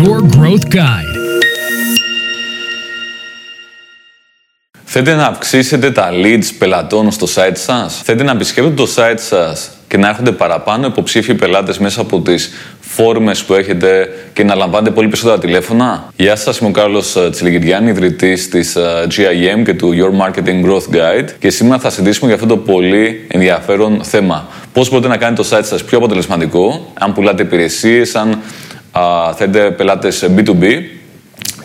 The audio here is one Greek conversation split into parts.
Your Growth Guide. Θέλετε να αυξήσετε τα leads πελατών στο site σας; Θέλετε να επισκέπτονται το site σας; Και να έρχονται παραπάνω υποψήφιοι πελάτες μέσα από τις φόρμες που έχετε και να λαμβάνετε πολύ περισσότερα τηλέφωνα. Γεια σας, είμαι ο Κάρλος ε, Τσιλικητιάνη, ιδρυτής της ε, GIM και του Your Marketing Growth Guide και σήμερα θα συζητήσουμε για αυτό το πολύ ενδιαφέρον θέμα. Πώς μπορείτε να κάνετε το site σας πιο αποτελεσματικό, αν πουλάτε υπηρεσίες, αν α, θέλετε πελάτες B2B,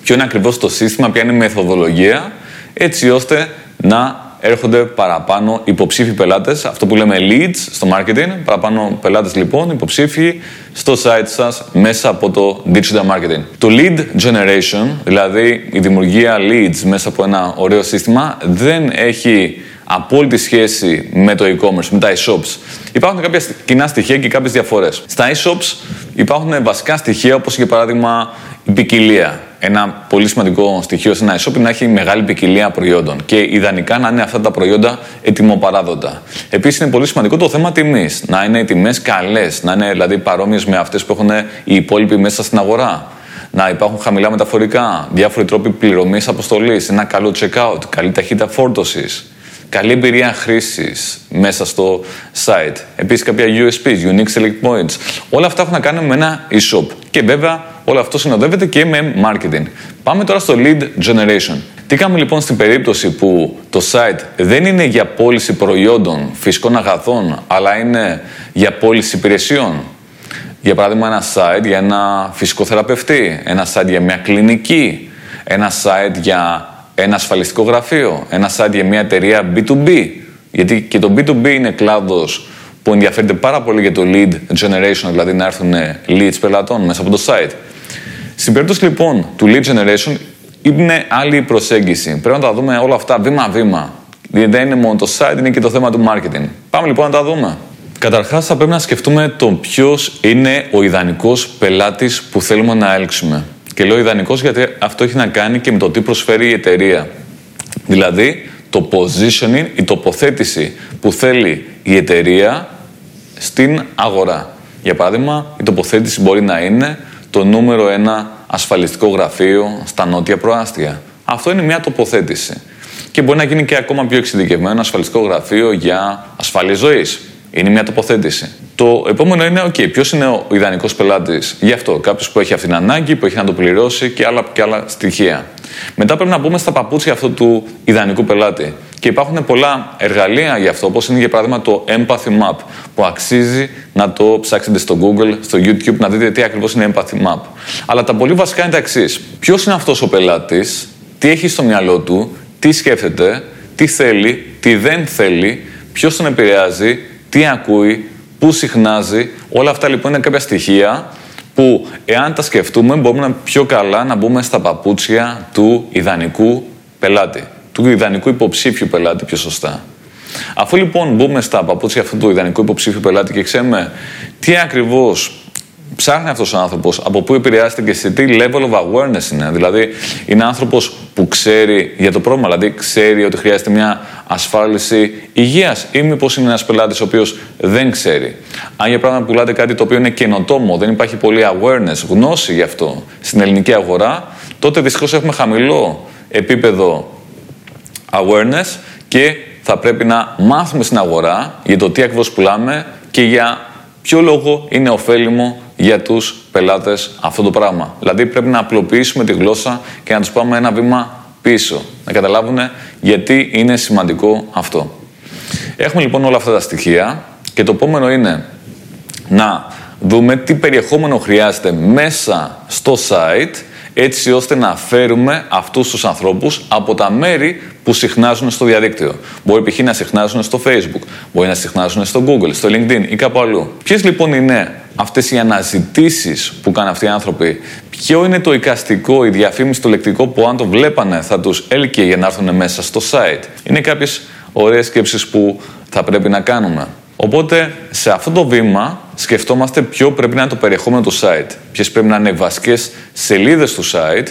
ποιο είναι ακριβώς το σύστημα, ποια είναι η μεθοδολογία έτσι ώστε να έρχονται παραπάνω υποψήφιοι πελάτες, αυτό που λέμε leads στο marketing, παραπάνω πελάτες λοιπόν, υποψήφιοι στο site σας μέσα από το digital marketing. Το lead generation, δηλαδή η δημιουργία leads μέσα από ένα ωραίο σύστημα, δεν έχει απόλυτη σχέση με το e-commerce, με τα e-shops. Υπάρχουν κάποια κοινά στοιχεία και κάποιες διαφορές. Στα e-shops υπάρχουν βασικά στοιχεία όπως για παράδειγμα η ποικιλία. Ένα πολύ σημαντικό στοιχείο σε ένα e-shop είναι να έχει μεγάλη ποικιλία προϊόντων και ιδανικά να είναι αυτά τα προϊόντα ετοιμοπαράδοτα. Επίσης είναι πολύ σημαντικό το θέμα τιμής. Να είναι οι τιμές καλές, να είναι δηλαδή παρόμοιες με αυτές που έχουν οι υπόλοιποι μέσα στην αγορά. Να υπάρχουν χαμηλά μεταφορικά, διάφοροι τρόποι πληρωμής αποστολής, ένα καλό checkout, καλή ταχύτητα φόρτωσης καλή εμπειρία χρήσης μέσα στο site. Επίσης, κάποια USPs, Unique Select Points. Όλα αυτά έχουν να κάνουν με ένα e-shop. Και βέβαια, όλο αυτό συνοδεύεται και με marketing. Πάμε τώρα στο lead generation. Τι κάνουμε λοιπόν στην περίπτωση που το site δεν είναι για πώληση προϊόντων, φυσικών αγαθών, αλλά είναι για πώληση υπηρεσιών; Για παράδειγμα, ένα site για ένα φυσικό θεραπευτή, ένα site για μια κλινική, ένα site για ένα ασφαλιστικό γραφείο, ένα site για μια εταιρεία B2B. Γιατί και το B2B είναι κλάδος που ενδιαφέρεται πάρα πολύ για το lead generation, δηλαδή να έρθουν leads πελατών μέσα από το site. Στην περίπτωση λοιπόν του lead generation είναι άλλη προσέγγιση. Πρέπει να τα δούμε όλα αυτά βήμα-βήμα. Γιατί δεν είναι μόνο το site, είναι και το θέμα του marketing. Πάμε λοιπόν να τα δούμε. Καταρχάς, θα πρέπει να σκεφτούμε το ποιος είναι ο ιδανικός πελάτης που θέλουμε να έλξουμε. Και λέω ιδανικός γιατί αυτό έχει να κάνει και με το τι προσφέρει η εταιρεία. Δηλαδή, το positioning, η τοποθέτηση που θέλει η εταιρεία στην αγορά. Για παράδειγμα, η τοποθέτηση μπορεί να είναι το νούμερο ένα ασφαλιστικό γραφείο στα νότια προάστια. Αυτό είναι μια τοποθέτηση. Και μπορεί να γίνει και ακόμα πιο εξειδικευμένο ασφαλιστικό γραφείο για ασφαλή ζωής. Είναι μια τοποθέτηση. Το επόμενο είναι, OK, ποιος είναι ο ιδανικός πελάτης γι' αυτό; Κάποιος που έχει αυτή την ανάγκη, που έχει να το πληρώσει και άλλα, και άλλα στοιχεία. Μετά πρέπει να μπούμε στα παπούτσια αυτού του ιδανικού πελάτη. Και υπάρχουν πολλά εργαλεία γι' αυτό, όπως είναι για παράδειγμα το Empathy Map, που αξίζει να το ψάξετε στο Google, στο YouTube, να δείτε τι ακριβώς είναι Empathy Map. Αλλά τα πολύ βασικά είναι τα εξής. Ποιος είναι αυτός ο πελάτης, τι έχει στο μυαλό του, τι σκέφτεται, τι θέλει, τι δεν θέλει, ποιος τον επηρεάζει, τι ακούει, πού συχνάζει. Όλα αυτά λοιπόν είναι κάποια στοιχεία που εάν τα σκεφτούμε μπορούμε να πιο καλά να μπούμε στα παπούτσια του ιδανικού πελάτη. Του ιδανικού υποψήφιου πελάτη πιο σωστά. Αφού λοιπόν μπούμε στα παπούτσια αυτού του ιδανικού υποψήφιου πελάτη και ξέρουμε τι ακριβώς ψάχνει αυτός ο άνθρωπος, από πού επηρεάζεται και σε τι level of awareness είναι. Δηλαδή, είναι άνθρωπος που ξέρει για το πρόβλημα, δηλαδή ξέρει ότι χρειάζεται μια ασφάλιση υγείας ή μήπως είναι ένας πελάτης ο οποίος δεν ξέρει. Αν για πράγμα πουλάτε κάτι το οποίο είναι καινοτόμο, δεν υπάρχει πολύ awareness, γνώση γι' αυτό στην ελληνική αγορά, τότε δυστυχώς έχουμε χαμηλό επίπεδο awareness και θα πρέπει να μάθουμε στην αγορά για το τι ακριβώς πουλάμε και για ποιο λόγο είναι ωφέλιμο για τους πελάτες αυτό το πράγμα. Δηλαδή πρέπει να απλοποιήσουμε τη γλώσσα και να τους πάμε ένα βήμα πίσω. Να καταλάβουν γιατί είναι σημαντικό αυτό. Έχουμε λοιπόν όλα αυτά τα στοιχεία και το επόμενο είναι να δούμε τι περιεχόμενο χρειάζεται μέσα στο site έτσι ώστε να φέρουμε αυτούς τους ανθρώπους από τα μέρη που συχνάζουν στο διαδίκτυο. Μπορεί π.χ. να συχνάζουν στο Facebook, μπορεί να συχνάζουν στο Google, στο LinkedIn ή κάπου αλλού. Ποιες λοιπόν είναι αυτές οι αναζητήσεις που κάνουν αυτοί οι άνθρωποι, ποιο είναι το εικαστικό, η διαφήμιση, το λεκτικό που αν το βλέπανε θα τους έλκυε για να έρθουν μέσα στο site. Είναι κάποιες ωραίες σκέψεις που θα πρέπει να κάνουμε. Οπότε σε αυτό το βήμα σκεφτόμαστε ποιο πρέπει να είναι το περιεχόμενο του site. Ποιες πρέπει να είναι οι βασικές σελίδες του site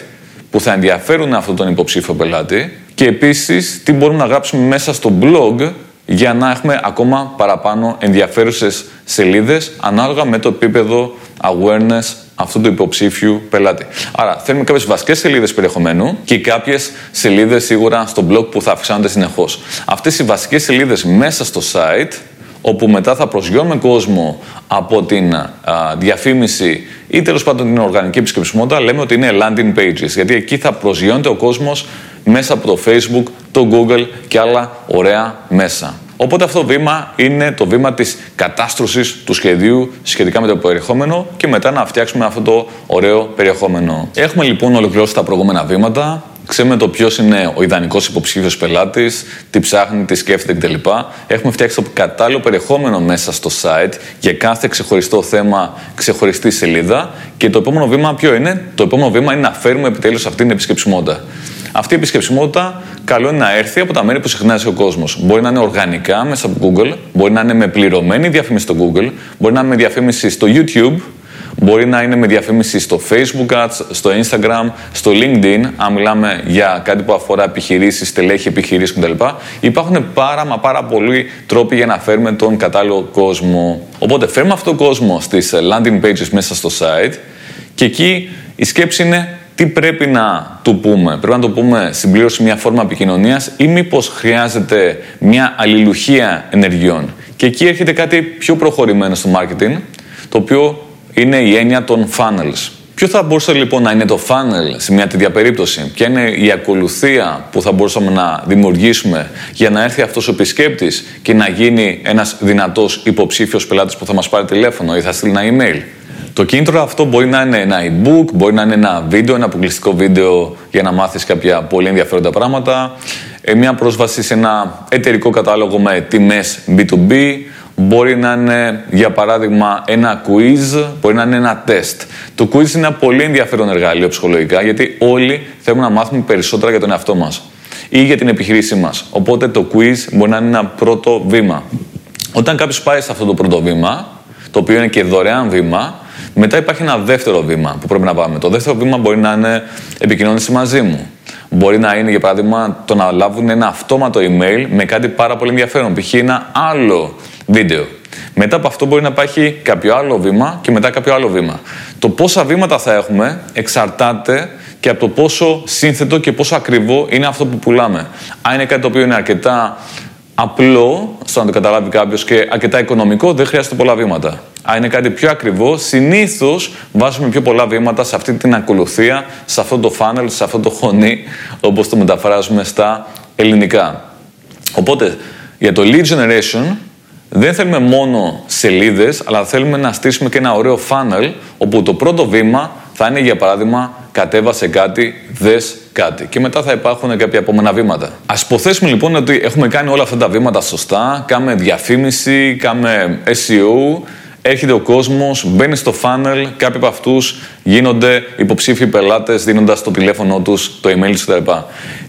που θα ενδιαφέρουν αυτόν τον υποψήφιο πελάτη και επίσης τι μπορούμε να γράψουμε μέσα στο blog για να έχουμε ακόμα παραπάνω ενδιαφέρουσες σελίδες ανάλογα με το επίπεδο awareness αυτού του υποψήφιου πελάτη. Άρα, θέλουμε κάποιες βασικές σελίδες περιεχομένου και κάποιες σελίδες σίγουρα στο blog που θα αυξάνονται συνεχώς. Αυτές οι βασικές σελίδες μέσα στο site, όπου μετά θα προσγειώνουμε κόσμο από την α, διαφήμιση ή τέλος πάντων την οργανική επισκεψιμότητα, λέμε ότι είναι landing pages. Γιατί εκεί θα προσγειώνεται ο κόσμος μέσα από το Facebook, το Google και άλλα ωραία μέσα. Οπότε αυτό το βήμα είναι το βήμα της κατάστρωσης του σχεδίου σχετικά με το περιεχόμενο και μετά να φτιάξουμε αυτό το ωραίο περιεχόμενο. Έχουμε λοιπόν ολοκληρώσει τα προηγούμενα βήματα. Ξέρουμε το ποιος είναι ο ιδανικός υποψήφιος πελάτης, τι ψάχνει, τι σκέφτεται κτλ. Έχουμε φτιάξει το κατάλληλο περιεχόμενο μέσα στο site για κάθε ξεχωριστό θέμα, ξεχωριστή σελίδα. Και το επόμενο βήμα ποιο είναι, το επόμενο βήμα είναι να φέρουμε επιτέλους αυτή την επισκεψιμότητα. Αυτή η επισκεψιμότητα καλό είναι να έρθει από τα μέρη που συχνάζει ο κόσμος. Μπορεί να είναι οργανικά μέσα από Google, μπορεί να είναι με πληρωμένη διαφήμιση στο Google, μπορεί να είναι με διαφήμιση στο YouTube, μπορεί να είναι με διαφήμιση στο Facebook Ads, στο Instagram, στο LinkedIn, αν μιλάμε για κάτι που αφορά επιχειρήσεις, στελέχη επιχειρήσεων κτλ. Υπάρχουν πάρα μα πάρα πολλοί τρόποι για να φέρουμε τον κατάλληλο κόσμο. Οπότε φέρουμε αυτόν τον κόσμο στις landing pages μέσα στο site και εκεί η σκέψη είναι τι πρέπει να του πούμε; Πρέπει να το πούμε συμπλήρωση μια φόρμα επικοινωνίας ή μήπως χρειάζεται μια αλληλουχία ενεργειών; Και εκεί έρχεται κάτι πιο προχωρημένο στο marketing, το οποίο είναι η έννοια των funnels. Ποιο θα μπορούσε λοιπόν να είναι το funnel σε μια τέτοια περίπτωση, ποια είναι η ακολουθία που θα μπορούσαμε να δημιουργήσουμε για να έρθει αυτός ο επισκέπτης και να γίνει ένας δυνατός υποψήφιος πελάτης που θα μας πάρει τηλέφωνο ή θα στείλει ένα email; Το κίνητρο αυτό μπορεί να είναι ένα e-book, μπορεί να είναι ένα βίντεο, ένα αποκλειστικό βίντεο για να μάθεις κάποια πολύ ενδιαφέροντα πράγματα, ε, μια πρόσβαση σε ένα εταιρικό κατάλογο με τιμές B2B, μπορεί να είναι για παράδειγμα ένα quiz, μπορεί να είναι ένα τεστ. Το quiz είναι ένα πολύ ενδιαφέρον εργαλείο ψυχολογικά γιατί όλοι θέλουμε να μάθουμε περισσότερα για τον εαυτό μας ή για την επιχειρήσή μας. Οπότε το quiz μπορεί να είναι ένα πρώτο βήμα. Όταν κάποιος πάει σε αυτό το πρώτο βήμα, το οποίο είναι και δωρεάν βήμα, μετά υπάρχει ένα δεύτερο βήμα που πρέπει να πάμε. Το δεύτερο βήμα μπορεί να είναι επικοινώνηση μαζί μου. Μπορεί να είναι, για παράδειγμα, το να λάβουν ένα αυτόματο email με κάτι πάρα πολύ ενδιαφέρον. Π.χ. ένα άλλο βίντεο. Μετά από αυτό μπορεί να υπάρχει κάποιο άλλο βήμα και μετά κάποιο άλλο βήμα. Το πόσα βήματα θα έχουμε εξαρτάται και από το πόσο σύνθετο και πόσο ακριβό είναι αυτό που πουλάμε. Αν είναι κάτι το οποίο είναι αρκετά απλό στο να το καταλάβει κάποιος και αρκετά οικονομικό, δεν χρειάζεται πολλά βήματα. Αν είναι κάτι πιο ακριβό, συνήθως βάζουμε πιο πολλά βήματα σε αυτή την ακολουθία, σε αυτό το funnel, σε αυτό το χωνί, όπως το μεταφράζουμε στα ελληνικά. Οπότε, για το lead generation, δεν θέλουμε μόνο σελίδες, αλλά θέλουμε να στήσουμε και ένα ωραίο funnel, όπου το πρώτο βήμα θα είναι, για παράδειγμα, κατέβασε κάτι, δες κάτι. Και μετά θα υπάρχουν κάποια επόμενα βήματα. Α υποθέσουμε λοιπόν ότι έχουμε κάνει όλα αυτά τα βήματα σωστά, κάνουμε διαφήμιση, κάνουμε SEO, έρχεται ο κόσμος, μπαίνει στο funnel, κάποιοι από αυτούς γίνονται υποψήφιοι πελάτες δίνοντας το τηλέφωνο τους, το email τους κτλ.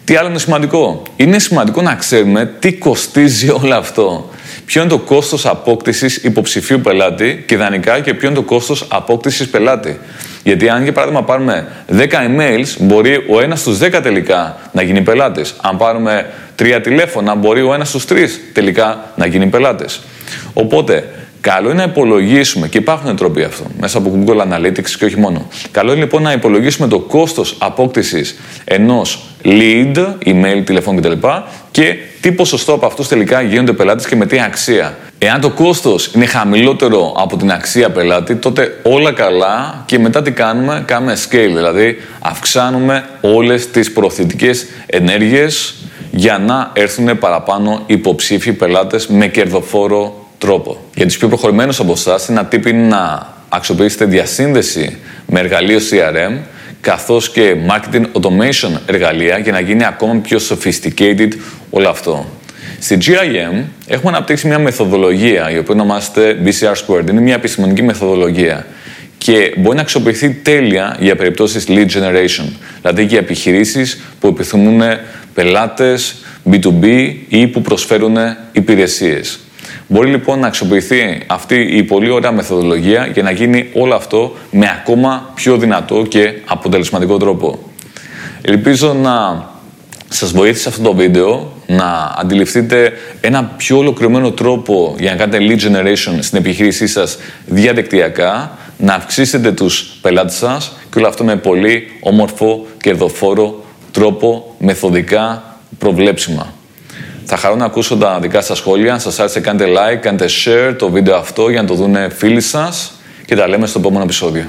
Τι άλλο είναι σημαντικό; Είναι σημαντικό να ξέρουμε τι κοστίζει όλο αυτό. Ποιο είναι το κόστος απόκτησης υποψηφίου πελάτη και ιδανικά και ποιο είναι το κόστος απόκτησης πελάτη. Γιατί αν για παράδειγμα πάρουμε 10 emails, μπορεί ο ένας στους 10 τελικά να γίνει πελάτης. Αν πάρουμε 3 τηλέφωνα, μπορεί ο ένας στους 3 τελικά να γίνει πελάτης. Οπότε, Καλό είναι να υπολογίσουμε, και υπάρχουν τρόποι αυτό, μέσα από Google Analytics και όχι μόνο. Καλό είναι λοιπόν να υπολογίσουμε το κόστος απόκτησης ενός lead, email, τηλεφώνου κτλ. και τι ποσοστό από αυτούς τελικά γίνονται πελάτες και με τι αξία. Εάν το κόστος είναι χαμηλότερο από την αξία πελάτη, τότε όλα καλά και μετά τι κάνουμε, κάνουμε scale, δηλαδή αυξάνουμε όλες τις προωθητικές ενέργειες για να έρθουν παραπάνω υποψήφιοι πελάτες με κερδοφόρο τρόπο. Για τους πιο προχωρημένους από εσάς, ένα tip είναι να αξιοποιήσετε διασύνδεση με εργαλείο CRM καθώς και marketing automation εργαλεία για να γίνει ακόμα πιο sophisticated όλο αυτό. Στη GIM έχουμε αναπτύξει μια μεθοδολογία η οποία ονομάζεται BCR Squared. Είναι μια επιστημονική μεθοδολογία και μπορεί να αξιοποιηθεί τέλεια για περιπτώσεις lead generation, δηλαδή για επιχειρήσεις που επιθυμούν πελάτες B2B ή που προσφέρουν υπηρεσίες. Μπορεί λοιπόν να αξιοποιηθεί αυτή η πολύ ωραία μεθοδολογία για να γίνει όλο αυτό με ακόμα πιο δυνατό και αποτελεσματικό τρόπο. Ελπίζω να σας βοήθησε αυτό το βίντεο να αντιληφθείτε ένα πιο ολοκληρωμένο τρόπο για να κάνετε lead generation στην επιχείρησή σας διαδικτυακά, να αυξήσετε τους πελάτες σας και όλο αυτό με πολύ όμορφο, κερδοφόρο τρόπο, μεθοδικά, προβλέψιμα. Θα χαρώ να ακούσω τα δικά σας σχόλια. Σας άρεσε κάντε like, κάντε share το βίντεο αυτό για να το δουν φίλοι σας και τα λέμε στο επόμενο επεισόδιο.